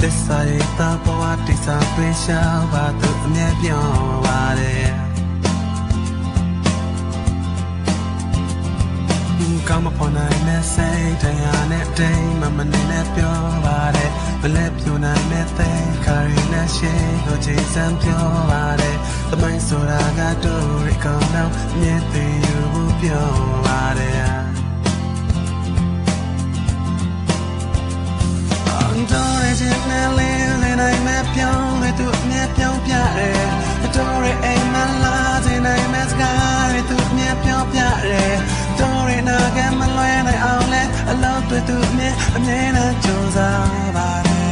သစ္စာရဲ့တဘဝတိစာပေးရှောင်းပါသူအမြဲပြောပါတယ်ကောင်းမပေါ်နိုင်တဲ့စိတ်တရားနဲ့တိမ်မမနေနဲ့ပြောပါတယ်မလဲပြူနိုင်တဲ့သိခါရီနဲ့ရှိကိုကြည်စမ်းပြောပါတယ်သမိုင်းဆိုတာကတို့ရကောင်းတော့မြင်သိယူဖို့ပြောပါတယ် တော်ရခြင်းနဲ့လင်းနေနိုင်မဲ့ပြောင်းလေသူအမြဲပြောင်းပြတယ်တော်ရအိမ်မလာခြင်းနိုင်မဲ့စကားတွေသူအမြဲပြောင်းပြတယ်တော်ရနာကမလွဲနိုင်အောင်လဲအလောက်တွေသူအမြဲအမြဲတမ်းကြိုးစားပါတယ်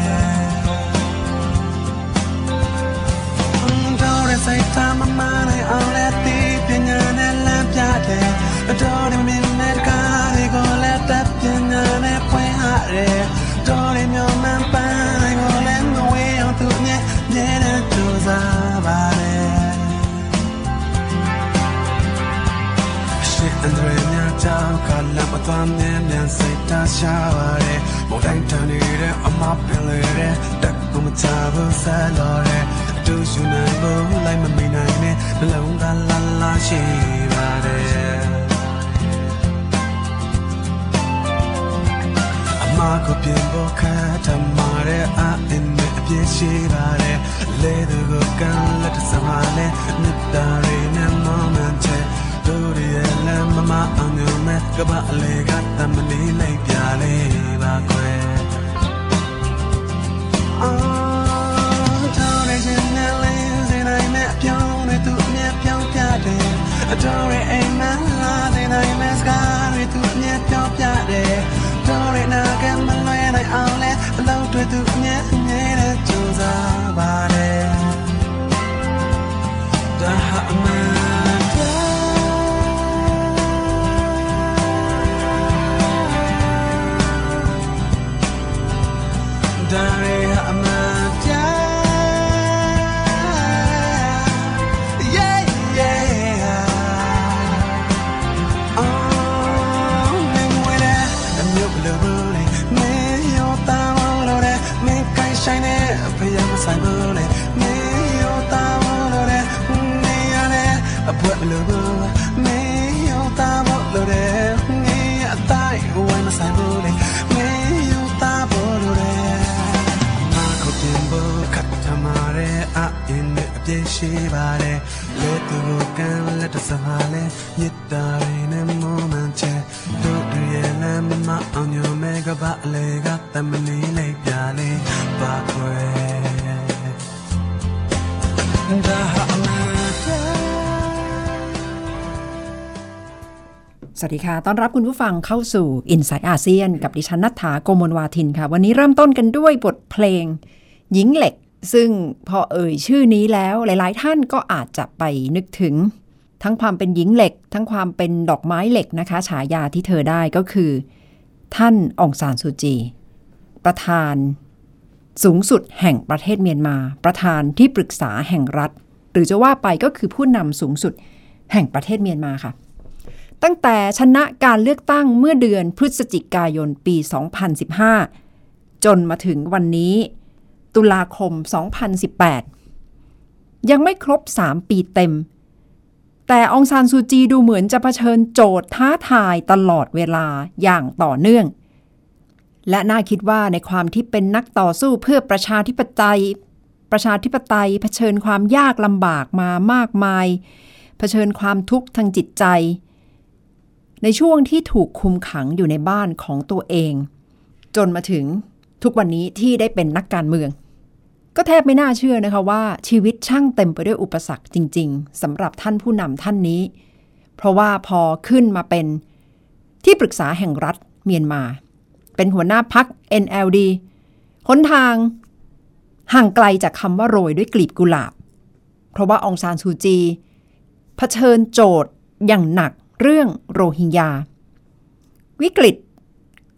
တော်ရစိတ်ထားမမနိုင်အောင်လဲတီးပညာနဲ့လမ်းပြတယ်တော်ရမင်းနဲ့ကားတွေကိုလည်းတပ်ပညာနဲ့ဖွင့်ရတယ် တော်ရမျိုးမှန်ပန်းနိုင်ကိုလည်းမဝေးအောင်သူအမြဲမြဲတမ်းကြိုးစားပါတယ်ရှိအန္တရာယ်များကြောင့်ကလပ်မသွားမြင်မြန်စိတ်ထားရှာပါတယ်။မော်တိုင်းတန်နေတဲ့အမပင်လေတဲ့တက်ကူမချဘူးဆက်လို့တဲ့အတူယူနိုင်ဖို့လိုက်မမိနိုင်နဲ့နှလုံးသားလာလာရှိပါတယ်။ မကိုပြင်ဖို့ခတ်ထမာတဲ့အအင်းနဲ့အပြည့်ရှိပါတယ်။လေသူကိုကန်လက်စမနဲ့မြတ်တာရင်းနဲ့မောင်းမှန်ချေတို့ရဲ့လမ်းမမအောင်ညမဲ့ကပအလေကတမလီလိုက်ပြလေးပါခွဲအော်တော်ရဲ့ရှင်နဲ့လင်းစင်နိုင်မဲ့ပြောင်းနေသူအမြဲပြောင်းပြတယ်အတော်ရဲ့အိမ်မလာစင်နိုင်မဲ့စကားတွေသူအမြဲပြောင်းပြတယ်တော်ရဲ့ နာကမလွဲနိုင်အောင်လဲအလုံးတွေသူအမြဲအမြဲတမ်းကြိုးစားပါတယ် Da Hamada รันเลยยาเลยปากเวดาหสวัสดีค่ะ ต้อนรับคุณผู้ฟังเข้าสู่ Inside ASEAN กับดิฉันนัฐาโกมลวาทินค่ะ วันนี้เริ่มต้นกันด้วยบทเพลง หญิงเหล็ก ซึ่งพอเอ่ยชื่อนี้แล้วหลาย ๆ ท่านก็อาจจะไปนึกถึง ทั้งความเป็นหญิงเหล็ก ทั้งความเป็นดอกไม้เหล็กนะคะ ฉายาที่เธอได้ก็คือ ท่านองซานซูจี ประธาน สูงสุดแห่งประเทศเมียนมา ประธานที่ปรึกษาแห่งรัฐ หรือจะว่าไปก็คือผู้นำสูงสุดแห่งประเทศเมียนมาค่ะ ตั้งแต่ชนะการเลือกตั้งเมื่อเดือนพฤศจิกายนปี 2015 จนมาถึงวันนี้ ตุลาคม 2018 ยังไม่ครบ 3 ปีเต็ม แต่องซานซูจีดูเหมือนจะเผชิญโจทย์ท้าทายตลอดเวลาอย่างต่อเนื่อง และน่าคิดว่าในความที่เป็นนักต่อสู้เพื่อประชาธิปไตย ประชาธิปไตยเผชิญความยากลำบากมามากมาย เผชิญความทุกข์ทางจิตใจ ในช่วงที่ถูกคุมขังอยู่ในบ้านของตัวเอง จนมาถึงทุกวันนี้ที่ได้เป็นนักการเมือง ก็แทบไม่น่าเชื่อนะคะว่าชีวิตช่างเต็มไปด้วยอุปสรรคจริง ๆสำหรับท่านผู้นำท่านนี้ เพราะว่าพอขึ้นมาเป็นที่ปรึกษาแห่งรัฐเมียนมา เป็นหัวหน้าพัก NLD หนทาง ห่างไกลจากคำว่าโรยด้วยกลีบกุหลาบ เพราะว่าองซานซูจีเผชิญโจทย์อย่างหนักเรื่องโรฮิงญา วิกฤต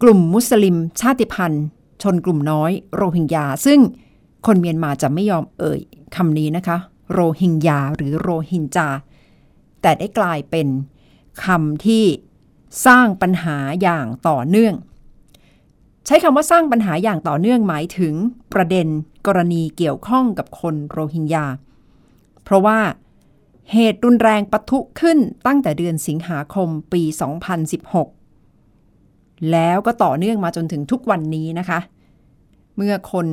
กลุ่มมุสลิมชาติพันธุ์ ชนกลุ่มน้อยโรฮิงญาซึ่ง คนเมียนมาจะไม่ยอมเอ่ยคำนี้นะคะ โรฮิงญาหรือโรฮิงจา แต่ได้กลายเป็นคำที่สร้างปัญหาอย่างต่อเนื่อง ใช้คำว่าสร้างปัญหาอย่างต่อเนื่องหมายถึงประเด็นกรณีเกี่ยวข้องกับคนโรฮิงญา เพราะว่าเหตุรุนแรงปะทุขึ้นตั้งแต่เดือนสิงหาคมปี 2016 แล้วก็ต่อเนื่องมาจนถึงทุกวันนี้นะคะ เมื่อคน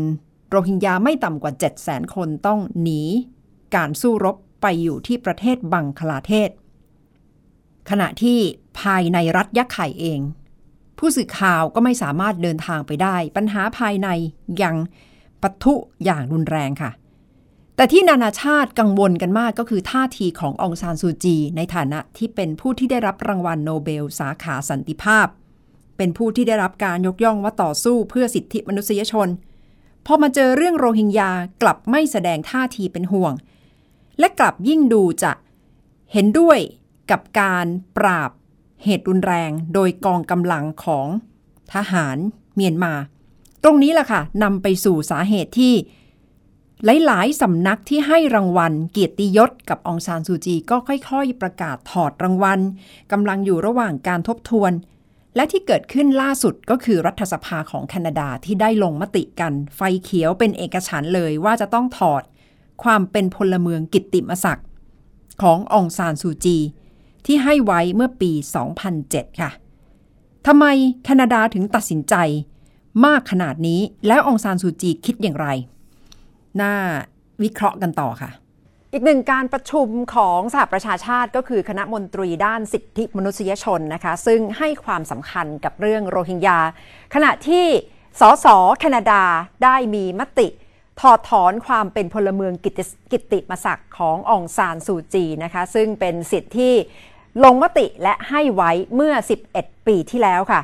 โรฮิงญาไม่ต่ำกว่า 700,000 คนต้องหนี การสู้รบไปอยู่ที่ประเทศบังคลาเทศ ขณะที่ภายในรัฐยักษ์ไข่เอง ผู้สื่อข่าวก็ไม่สามารถเดินทางไปได้ ปัญหาภายในยังปะทุอย่างรุนแรงค่ะ แต่ที่นานาชาติกังวลกันมากก็คือท่าทีขององซานซูจี ในฐานะที่เป็นผู้ที่ได้รับรางวัลโนเบลสาขาสันติภาพ เป็นผู้ที่ได้รับการยกย่องว่าต่อสู้เพื่อสิทธิมนุษยชน พอมาเจอเรื่องโรฮิงญากลับไม่แสดงท่าทีเป็นห่วง และกลับยิ่งดูจะเห็นด้วยกับการปราบเหตุรุนแรงโดยกองกำลังของทหารเมียนมา ตรงนี้แหละค่ะนำไปสู่สาเหตุที่ หลาย ๆสำนักที่ให้รางวัลเกียรติยศกับองซานซูจีก็ค่อย ๆ ประกาศถอดรางวัลกำลังอยู่ระหว่างการทบทวน และที่เกิดขึ้นล่าสุดก็คือรัฐสภาของแคนาดาที่ได้ลงมติกัน ไฟเขียวเป็นเอกฉันเลยว่าจะต้องถอด ความเป็นพลเมืองกิตติมศักดิ์ขององซานซูจี ที่ให้ไว้เมื่อปี 2007 ค่ะทำไมแคนาดาถึงตัดสินใจมากขนาดนี้แล้วองซานซูจีคิดอย่างไร น่าวิเคราะห์กันต่อค่ะ อีกหนึ่งการประชุมของสหประชาชาติก็คือคณะมนตรีด้านสิทธิมนุษยชนนะคะ ซึ่งให้ความสำคัญกับเรื่องโรฮิงญา ขณะที่สสแคนาดาได้มีมติถอดถอนความเป็นพลเมืองกิตกิตติมศักดิ์ขององซานซูจีนะคะ ซึ่งเป็นสิทธิที่ลงมติและให้ไว้เมื่อ 11 ปีที่แล้วค่ะ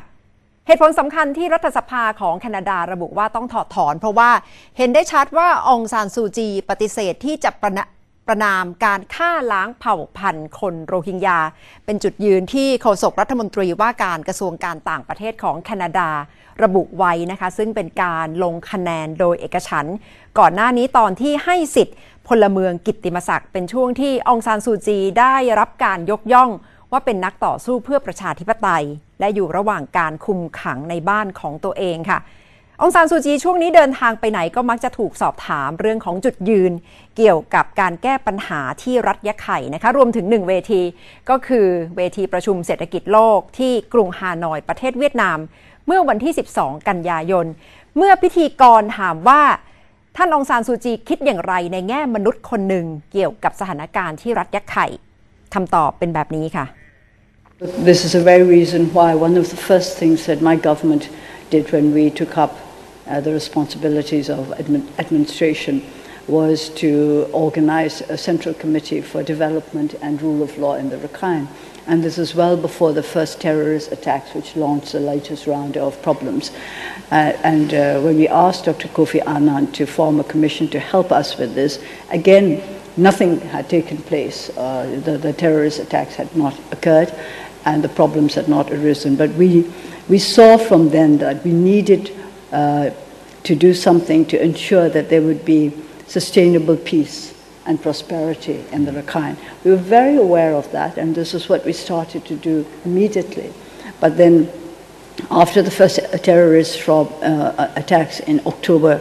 เหตุผลสำคัญที่รัฐสภาของแคนาดาระบุว่าต้องถอดถอน เพราะว่าเห็นได้ชัดว่าองซานซูจี ปฏิเสธที่จะประนะ ประนามการฆ่าล้างเผ่าพันธุ์คนโรฮิงญา เป็นจุดยืนที่โฆษกรัฐมนตรีว่าการกระทรวงการต่างประเทศของแคนาดา ระบุไว้นะคะ ซึ่งเป็นการลงคะแนนโดยเอกฉันก่อนหน้านี้ตอนที่ให้สิทธิ์ พลเมืองกิตติมศักดิ์เป็นช่วงที่องซานซูจีได้รับการยกย่องว่าเป็นนักต่อสู้เพื่อประชาธิปไตย และอยู่ระหว่างการคุมขังในบ้านของตัวเองค่ะ องซานซูจีช่วงนี้เดินทางไปไหนก็มักจะถูกสอบถามเรื่องของจุดยืน เกี่ยวกับการแก้ปัญหาที่รัฐยะไข่นะคะรวมถึงหนึ่งเวที ก็คือเวทีประชุมเศรษฐกิจโลกที่กรุงฮานอยประเทศเวียดนาม เมื่อวันที่ 12 กันยายน เมื่อพิธีกรถามว่าท่านองซานซูจีคิดอย่างไรในแง่มนุษย์คนหนึ่งเกี่ยวกับสถานการณ์ที่รัฐยะไข่คำตอบเป็นแบบนี้ค่ะ This is the very reason why one of the first things that my government did when we took up the responsibilities of admin- administration was to organize a central committee for development and rule of law in the Rakhine. And this is well before the first terrorist attacks, which launched the latest round of problems. Uh, and uh, when we asked Dr. Kofi Annan to form a commission to help us with this, again, nothing had taken place. Uh, the, the terrorist attacks had not occurred and the problems had not arisen. But we, we saw from then that we needed uh, to do something to ensure that there would be sustainable peace and prosperity in the Rakhine. We were very aware of that, and this is what we started to do immediately. But then, after the first terrorist from, uh, attacks in October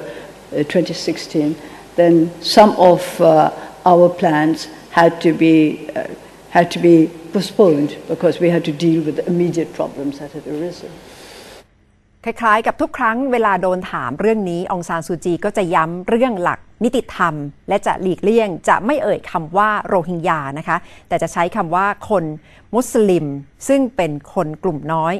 uh, 2016, then some of uh, our plans had to be uh, had to be postponed because we had to deal with the immediate problems that had arisen. คล้ายๆ กับทุกครั้งเวลาโดนถามเรื่องนี้องซานซูจีก็จะย้ำเรื่องหลักนิติธรรม และจะหลีกเลี่ยง จะไม่เอ่ยคำว่าโรฮิงญานะคะ แต่จะใช้คำว่าคนมุสลิม ซึ่งเป็นคนกลุ่มน้อย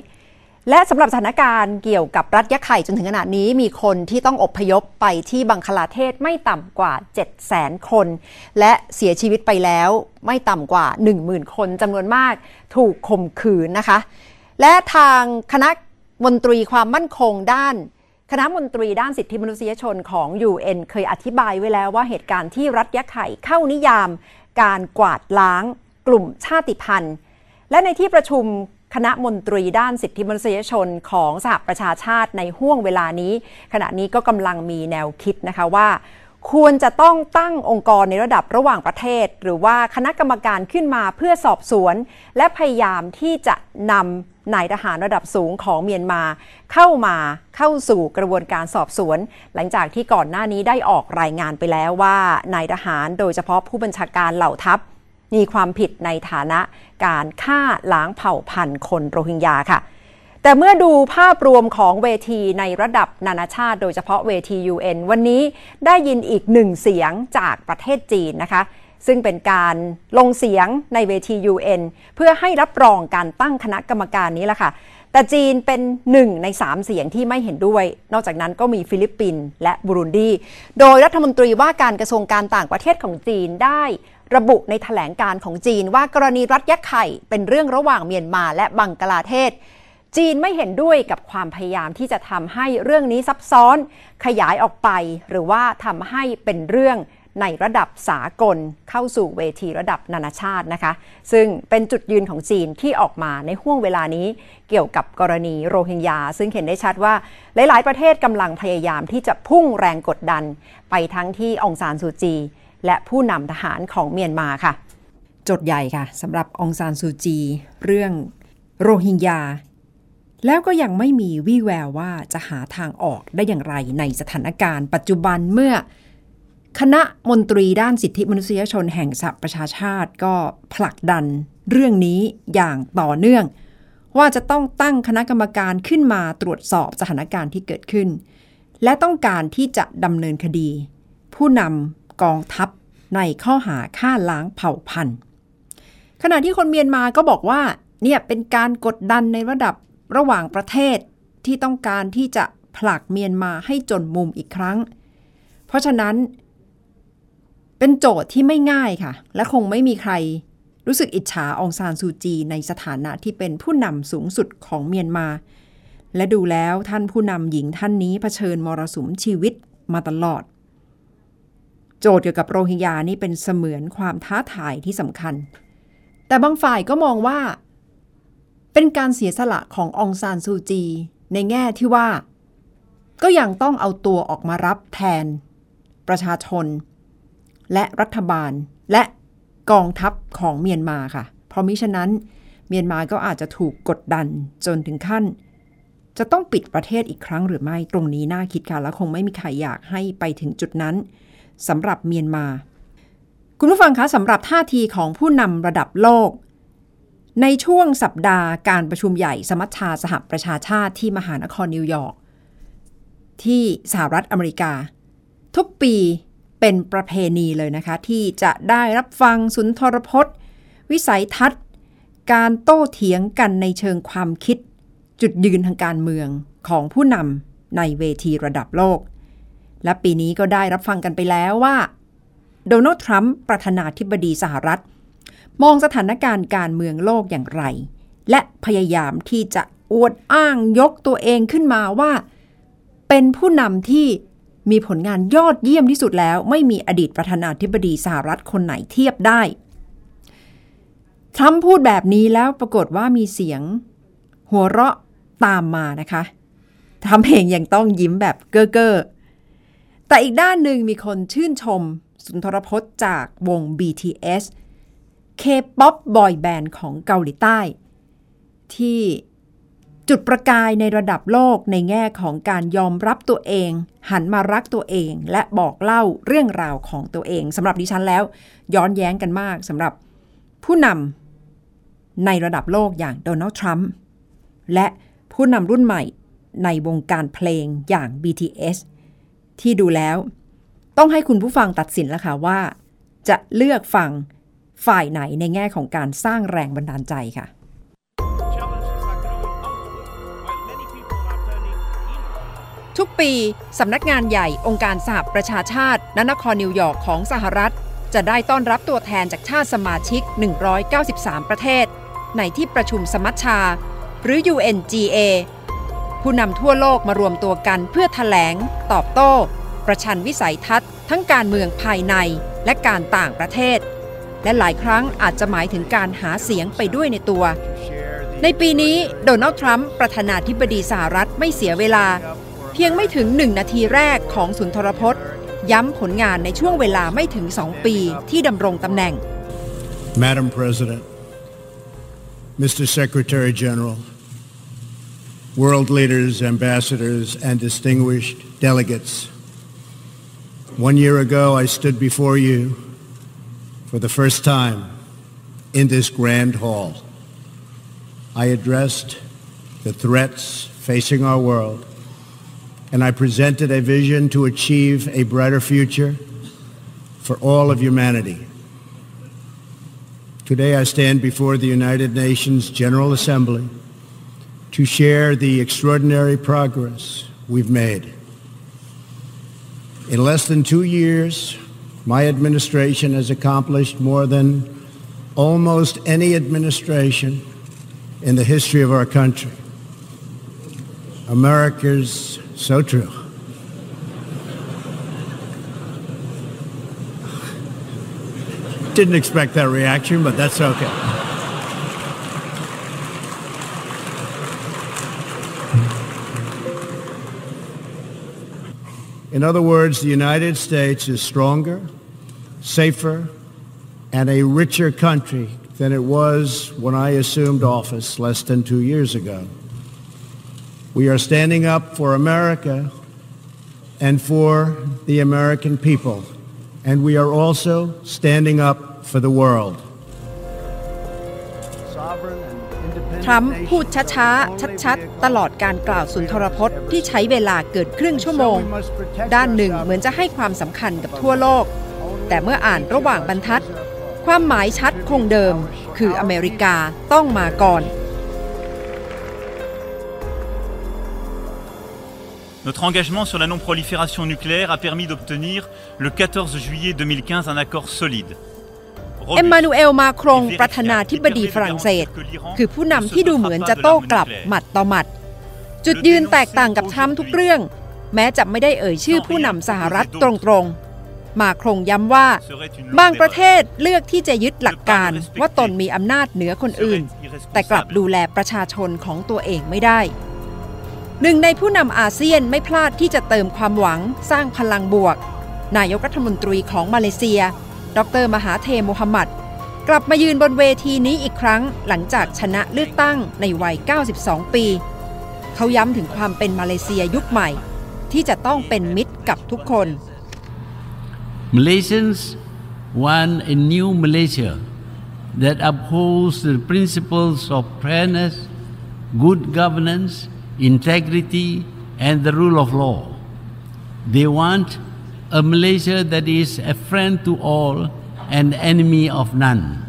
และสำหรับสถานการณ์เกี่ยวกับรัฐยะไข่จนถึงขณะนี้มีคนที่ต้องอบพยพไปที่บังคลาเทศไม่ต่ำกว่า 7 0 0 0 0 0 คน และเสียชีวิตไปแล้วไม่ต่ำกว่า 10,000 คนจำนวนมากถูกข่มขืนนะคะ และทางคณะ มนตรีความมั่นคงด้าน คณะมนตรีด้านสิทธิมนุษยชนของ UN เคยอธิบายไว้แล้วว่าเหตุการณ์ที่รัฐยะไข่เข้านิยาม การกวาดล้างกลุ่มชาติพันธุ์ และในที่ประชุมคณะมนตรีด้านสิทธิมนุษยชนของสหประชาชาติในห่วงเวลานี้ ขณะนี้ก็กำลังมีแนวคิดนะคะว่า ควรจะต้องตั้งองค์กรในระดับระหว่างประเทศ หรือว่าคณะกรรมการขึ้นมาเพื่อสอบสวน และพยายามที่จะนำนายทหารระดับสูงของเมียนมา เข้ามาเข้าสู่กระบวนการสอบสวน หลังจากที่ก่อนหน้านี้ได้ออกรายงานไปแล้วว่านายทหารโดยเฉพาะผู้บัญชาการเหล่าทัพ มีความผิดในฐานะการฆ่าล้างเผ่าพันธุ์คนโรฮิงญาค่ะ แต่เมื่อดูภาพรวมของเวทีในระดับนานาชาติ โดยเฉพาะเวที UN วันนี้ได้ยินอีกหนึ่งเสียงจากประเทศจีนนะคะ ซึ่งเป็นการลงเสียงในเวที UN เพื่อให้รับรองการตั้งคณะกรรมการนี้แหละค่ะ แต่จีนเป็นหนึ่งในสามเสียงที่ไม่เห็นด้วย นอกจากนั้นก็มีฟิลิปปินส์และบุรุนดี โดยรัฐมนตรีว่าการกระทรวงการต่างประเทศของจีนได้ระบุในถแถลงการของจีนว่ากรณีรัฐยะไข่เป็นเรื่องระหว่างเมียนมาและบังกลาเทศ จีนไม่เห็นด้วยกับความพยายามที่จะทำให้เรื่องนี้ซับซ้อน ขยายออกไป หรือว่าทำให้เป็นเรื่องในระดับสากลเข้าสู่เวทีระดับนานาชาตินะคะ ซึ่งเป็นจุดยืนของจีนที่ออกมาในห่วงเวลานี้เกี่ยวกับกรณีโรฮิงญา ซึ่งเห็นได้ชัดว่าหลาย ๆ ประเทศกำลังพยายามที่จะพุ่งแรงกดดัน ไปทั้งที่องซานซูจี และผู้นำทหารของเมียนมาค่ะ จดใหญ่ค่ะสำหรับองซานซูจี เรื่องโรฮิงญา แล้วก็ยังไม่มีวี่แววว่าจะหาทางออกได้อย่างไรในสถานการณ์ ปัจจุบันเมื่อคณะมนตรีด้านสิทธิมนุษยชนแห่งสหประชาชาติก็ผลักดันเรื่องนี้อย่างต่อเนื่อง ว่าจะต้องตั้งคณะกรรมการขึ้นมาตรวจสอบสถานการณ์ที่เกิดขึ้น และต้องการที่จะดำเนินคดี ผู้นำกองทัพในข้อหาฆ่าล้างเผ่าพันธุ์ ขณะที่คนเมียนมาก็บอกว่าเนี่ยเป็นการกดดันในระดับ ระหว่างประเทศที่ต้องการที่จะผลักเมียนมาให้จนมุมอีกครั้ง เพราะฉะนั้น เป็นโจทย์ที่ไม่ง่ายค่ะ และคงไม่มีใครรู้สึกอิจฉาองซานซูจีในสถานะที่เป็นผู้นำสูงสุดของเมียนมา และดูแล้วท่านผู้นำหญิงท่านนี้เผชิญมรสุมชีวิตมาตลอด โจทย์เกี่ยวกับโรฮิงญานี่เป็นเสมือนความท้าทายที่สำคัญ แต่บางฝ่ายก็มองว่า เป็นการเสียสละขององซานซูจี ในแง่ที่ว่า ก็ยังต้องเอาตัวออกมารับแทน ประชาชน และรัฐบาลและกองทัพของเมียนมาค่ะ เพราะมิฉะนั้นเมียนมาก็อาจจะถูกกดดันจนถึงขั้น จะต้องปิดประเทศอีกครั้งหรือไม่ตรงนี้น่าคิดค่ะและคงไม่มีใครอยากให้ไปถึงจุดนั้นสำหรับเมียนมา คุณผู้ฟังคะสำหรับท่าทีของผู้นำระดับโลก ในช่วงสัปดาห์การประชุมใหญ่สมัชชาสหประชาชาติที่มหานครนิวยอร์กที่สหรัฐอเมริกา ทุกปีเป็นประเพณีเลยนะคะ ที่จะได้รับฟังสุนทรพจน์ วิสัยทัศน์ การโต้เถียงกันในเชิงความคิด จุดยืนทางการเมืองของผู้นำในเวทีระดับโลก และปีนี้ก็ได้รับฟังกันไปแล้วว่าโดนัลด์ทรัมป์ประธานาธิบดีสหรัฐ มองสถานการณ์การเมืองโลกอย่างไร และพยายามที่จะอวดอ้างยกตัวเองขึ้นมาว่า เป็นผู้นำที่มีผลงานยอดเยี่ยมที่สุดแล้ว ไม่มีอดีตประธานาธิบดีสหรัฐคนไหนเทียบได้ทรัมป์พูดแบบนี้แล้วปรากฏว่ามีเสียงหัวเราะตามมานะคะทำเองยังต้องยิ้มแบบเก้อเก้อแต่อีกด้านหนึ่งมีคนชื่นชมสุนทรพจน์จากวง BTS เคป๊อปบอยแบนด์ของเกาหลีใต้ ที่จุดประกายในระดับโลกในแง่ของการยอมรับตัวเอง หันมารักตัวเอง และบอกเล่าเรื่องราวของตัวเองสำหรับดิฉันแล้ว ย้อนแย้งกันมากสำหรับผู้นำในระดับโลกอย่างโดนัลด์ทรัมป์และผู้นำรุ่นใหม่ในวงการเพลงอย่าง BTS ที่ดูแล้ว ต้องให้คุณผู้ฟังตัดสินแล้วค่ะว่า จะเลือกฟัง ฝ่ายไหนในแง่ของการสร้างแรงบันดาลใจค่ะทุกปีสำนักงานใหญ่องค์การสหประชาชาติณนครนิวยอร์กของสหรัฐ จะได้ต้อนรับตัวแทนจากชาติสมาชิก 193 ประเทศ ในที่ประชุมสมัชชา หรือ UNGA ผู้นำทั่วโลกมารวมตัวกันเพื่อถแถลง ตอบโต้ ประชันวิสัยทัศน์ ทั้งการเมืองภายในและการต่างประเทศ และหลายครั้งอาจจะหมายถึงการหาเสียงไปด้วยในตัว ในปีนี้โดนัลด์ทรัมป์ประธานาธิบดีสหรัฐไม่เสียเวลา เพียงไม่ถึงหนึ่งนาทีแรกของสุนทรพจน์ ย้ำผลงานในช่วงเวลาไม่ถึงสองปีที่ดำรงตำแหน่ง Madam President, Mr. Secretary General, world leaders, ambassadors, and distinguished delegates. One year ago, I stood before you for the first time in this grand hall. I addressed the threats facing our world, and I presented a vision to achieve a brighter future for all of humanity. Today I stand before the United Nations General Assembly to share the extraordinary progress we've made. In less than two years, my administration has accomplished more than almost any administration in the history of our country. America's so true. Didn't expect that reaction, but that's okay. In other words, the United States is stronger, safer, and a richer country than it was when I assumed office less than two years ago. We are standing up for America and for the American people, and we are also standing up for the world. ทรัมป์พูดช้าๆ ชัดๆ ตลอดการกล่าวสุนทรพจน์ที่ใช้เวลาเกิดครึ่งชั่วโมง ด้านหนึ่งเหมือนจะให้ความสำคัญกับทั่วโลก แต่เมื่ออ่านระหว่างบรรทัด ความหมายชัดคงเดิม คืออเมริกาต้องมาก่อน Notre engagement sur la non-prolifération nucléaire a permis d'obtenir le 14 juillet 2015 un accord solide. เอ็มมานูเอลมาครงประธานาธิบดีฝรั่งเศส คือผู้นำที่ดูเหมือนจะโต้กลับหมัดต่อหมัด จุดยืนแตกต่างกับทรัมป์ทุกเรื่อง แม้จะไม่ได้เอ่ยชื่อผู้นำสหรัฐตรงๆ มาครงย้ำว่า บางประเทศเลือกที่จะยึดหลักการว่าตนมีอำนาจเหนือคนอื่น แต่กลับดูแลประชาชนของตัวเองไม่ได้หนึ่งในผู้นำอาเซียนไม่พลาดที่จะเติมความหวังสร้างพลังบวก นายกรัฐมนตรีของมาเลเซีย ดรมหาเทมุฮัมมัดกลับมายืนบนเวทีนี้อีกครั้งหลังจากชนะเลือกตั้งในวัย 92 ปี เขาย้ำถึงความเป็นมาเลเซียยุคใหม่ ที่จะต้องเป็นมิตรกับทุกคน Malaysians want a new Malaysia that upholds the principles of fairness, good governance, integrity, and the rule of law. They want a Malaysia that is a friend to all and enemy of none.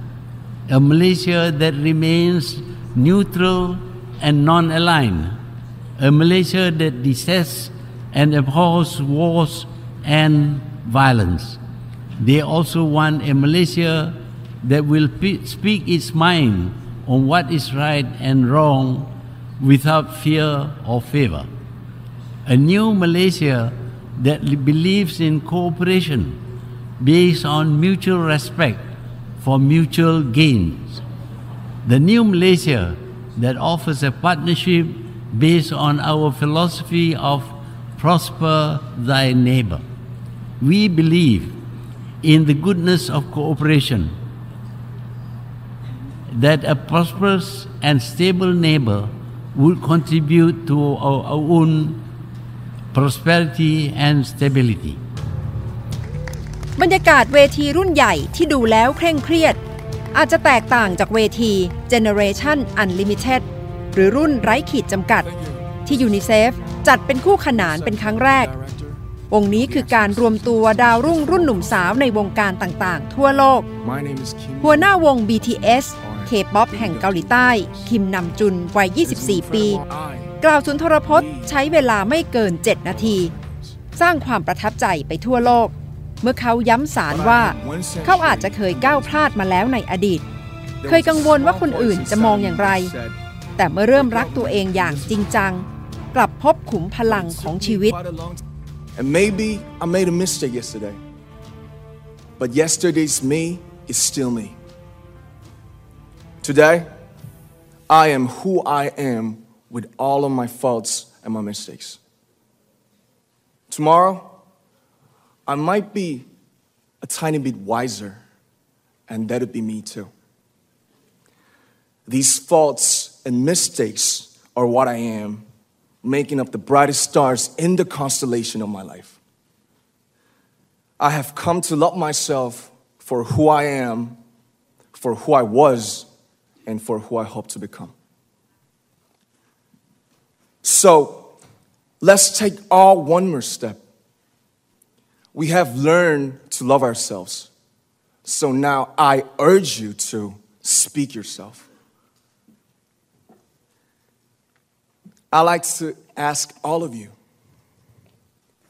A Malaysia that remains neutral and non aligned. A Malaysia that detests and abhors wars and violence. They also want a Malaysia that will pe- speak its mind on what is right and wrong without fear or favor. A new Malaysia that believes in cooperation based on mutual respect for mutual gains. The new Malaysia that offers a partnership based on our philosophy of prosper thy neighbor. We believe in the goodness of cooperation, that a prosperous and stable neighbor would contribute to our own prosperity and stability. บรรยากาศเวทีรุ่นใหญ่ที่ดูแล้วเคร่งเครียด อาจจะแตกต่างจากเวที Generation Unlimited หรือรุ่นไร้ขีดจำกัด ที่ยูนิเซฟจัดเป็นคู่ขนานเป็นครั้งแรก วงนี้คือการรวมตัวดาวรุ่งรุ่นหนุ่มสาวในวงการต่างๆ ทั่วโลก My name is Kim. หัวหน้าวง BTS K-POP แห่งเกาหลีใต้ คิมนำจุนวัย 24 ปี กล่าวสุนทรพจน์ใช้เวลาไม่เกิน 7 นาที สร้างความประทับใจไปทั่วโลก เมื่อเขาย้ำสารว่า เขาอาจจะเคยก้าวพลาดมาแล้วในอดีต เคยกังวลว่าคนอื่นจะมองอย่างไร แต่เมื่อเริ่มรักตัวเองอย่างจริงจัง กลับพบขุมพลังของชีวิต And maybe I made a mistake yesterday. But yesterday's me is still me. Today, I am who I am with all of my faults and my mistakes. Tomorrow, I might be a tiny bit wiser, and that'd be me too. These faults and mistakes are what I am, making up the brightest stars in the constellation of my life. I have come to love myself for who I am, for who I was, and for who I hope to become. So, let's take all one more step. We have learned to love ourselves. So now I urge you to speak yourself. I like to ask all of you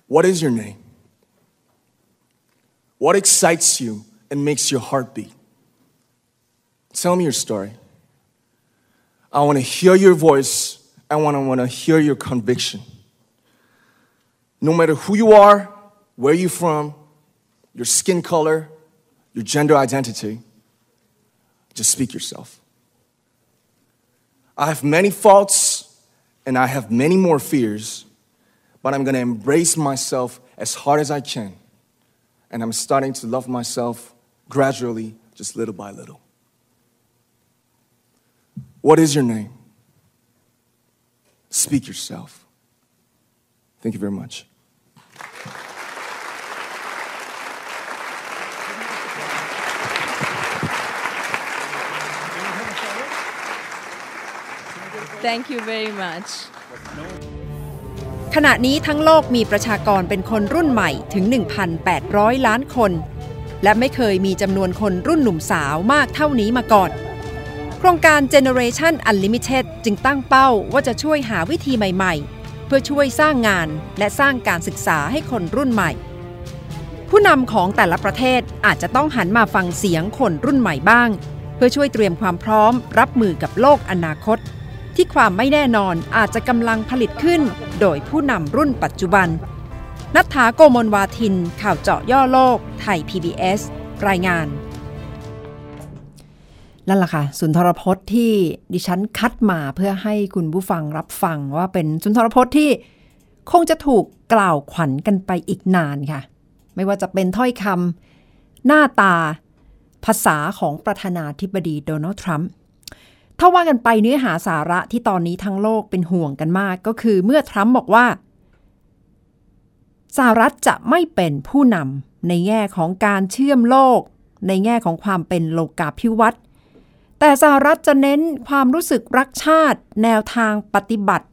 what is your name? What excites you and makes your heart beat? Tell me your story. I want to hear your voice. I want to, want to hear your conviction. No matter who you are, where you're from, your skin color, your gender identity, just speak yourself. I have many faults and I have many more fears, but I'm going to embrace myself as hard as I can. And I'm starting to love myself gradually, just little by little. What is your name? Speak yourself. Thank you very much. Thank you very much. ขณะนี้ทั้งโลกมีประชากรเป็นคนรุ่นใหม่ถึง 1,800 ล้านคน และไม่เคยมีจำนวนคนรุ่นหนุ่มสาวมากเท่านี้มาก่อน โครงการ Generation Unlimited จึงตั้งเป้าว่าจะช่วยหาวิธีใหม่ๆ เพื่อช่วยสร้างงานและสร้างการศึกษาให้คนรุ่นใหม่ ผู้นำของแต่ละประเทศอาจจะต้องหันมาฟังเสียงคนรุ่นใหม่บ้าง เพื่อช่วยเตรียมความพร้อม รับมือกับโลกอนาคต ที่ความไม่แน่นอนอาจจะกำลังผลิตขึ้น โดยผู้นำรุ่นปัจจุบันนัทธาโกมลวาทิน ข่าวเจาะย่อโลก ไทย PBS รายงาน นั่นแหละค่ะสุนทรพจน์ที่ดิฉันคัดมาเพื่อให้คุณผู้ฟังรับฟังว่าเป็นสุนทรพจน์ที่คงจะถูกกล่าวขวัญกันไปอีกนานค่ะ ไม่ว่าจะเป็นถ้อยคำหน้าตาภาษาของประธานาธิบดีโดนัลด์ทรัมป์ถ้าว่ากันไปเนื้อหาสาระที่ตอนนี้ทั้งโลกเป็นห่วงกันมากก็คือเมื่อทรัมป์บอกว่าสหรัฐจะไม่เป็นผู้นำในแง่ของการเชื่อมโลก ในแง่ของความเป็นโลกาภิวัตน์ แต่สหรัฐจะเน้นความรู้สึกรักชาติ แนวทางปฏิบัติ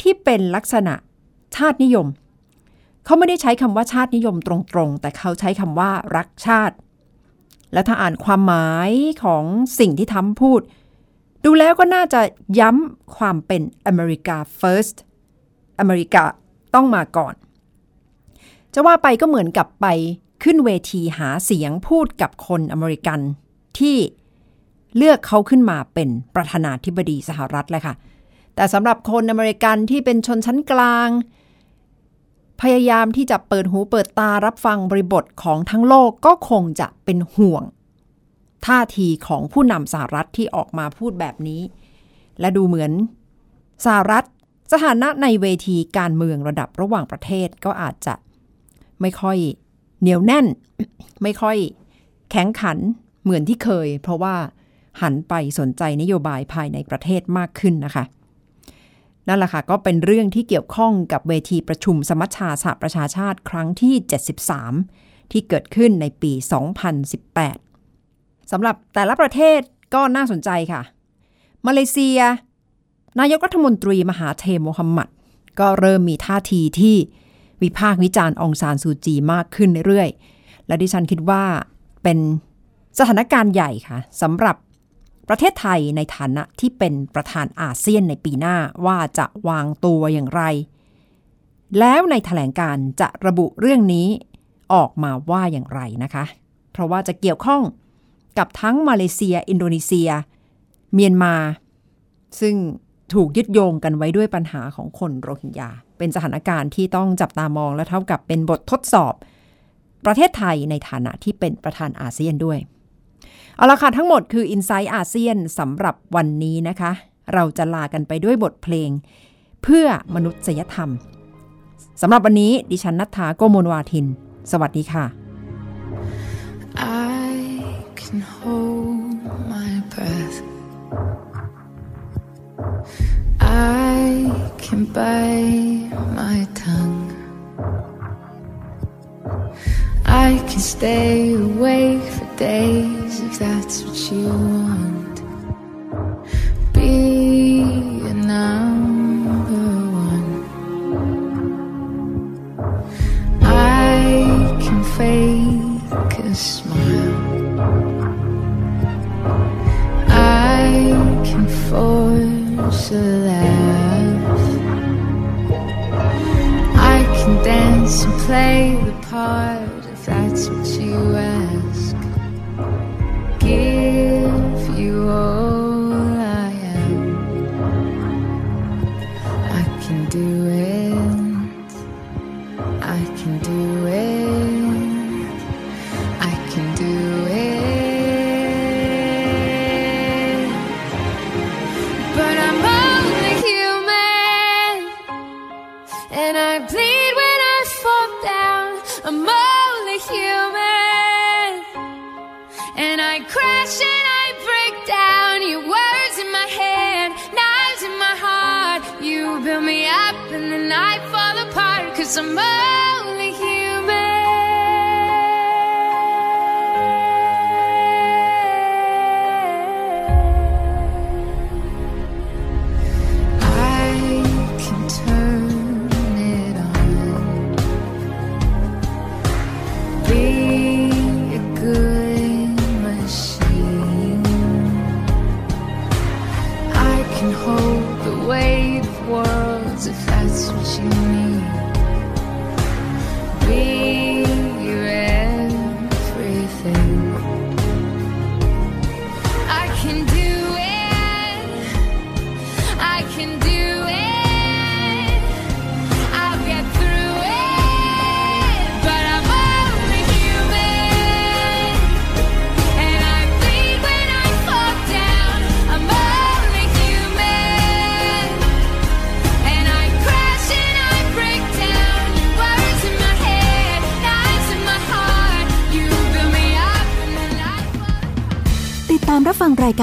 ที่เป็นลักษณะชาตินิยม เขาไม่ได้ใช้คำว่าชาตินิยมตรงๆ แต่เขาใช้คำว่ารักชาติ และถ้าอ่านความหมายของสิ่งที่ทำพูด ดูแล้วก็น่าจะย้ำความเป็นอเมริกา first อเมริกาต้องมาก่อน จะว่าไปก็เหมือนกับไปขึ้นเวทีหาเสียงพูดกับคนอเมริกันที่ เลือกเขาขึ้นมาเป็นประธานาธิบดีสหรัฐเลยค่ะ แต่สำหรับคนอเมริกันที่เป็นชนชั้นกลาง พยายามที่จะเปิดหูเปิดตารับฟังบริบทของทั้งโลกก็คงจะเป็นห่วง ท่าทีของผู้นำสหรัฐที่ออกมาพูดแบบนี้ และดูเหมือนสหรัฐสถานะในเวทีการเมืองระดับระหว่างประเทศก็อาจจะไม่ค่อยเหนียวแน่น ไม่ค่อยแข็งขันเหมือนที่เคย เพราะว่า หันไปสนใจนโยบายภายในประเทศมากขึ้นนะคะ นั่นแหละค่ะ ก็เป็นเรื่องที่เกี่ยวข้องกับเวทีประชุมสมัชชาสหประชาชาติครั้งที่ 73 ที่เกิดขึ้นในปี 2018 สำหรับแต่ละประเทศก็น่าสนใจค่ะ มาเลเซีย นายกรัฐมนตรีมหาเทโมฮัมหมัด ก็เริ่มมีท่าทีที่วิพากษ์วิจารณ์องซานซูจีมากขึ้นเรื่อยๆ และดิฉันคิดว่าเป็นสถานการณ์ใหญ่ค่ะสำหรับ ประเทศไทยในฐานะที่เป็นประธานอาเซียนในปีหน้าว่าจะวางตัวอย่างไร แล้วในแถลงการจะระบุเรื่องนี้ออกมาว่าอย่างไรนะคะ เพราะว่าจะเกี่ยวข้องกับทั้งมาเลเซีย อินโดนีเซีย เมียนมา ซึ่งถูกยึดโยงกันไว้ด้วยปัญหาของคนโรฮิงญา เป็นสถานการณ์ที่ต้องจับตามองและเท่ากับเป็นบททดสอบ ประเทศไทยในฐานะที่เป็นประธานอาเซียนด้วย เอาละค่ะ ทั้งหมดคือ i n s i ซต์อาเซียนสำหรับวันนี้นะคะ เราจะลากันไปด้วยบทเพลง เพื่อมนุษยธรรมสำหรับวันนี้ดิฉันนัทธาโกโมลวาทิน สวัสดีค่ะ I can hold my breath. I can bite my tongue. I can stay awake for days if that's what you want. Be a number one. I can fake a smile. I can force a laugh. I can dance and play summer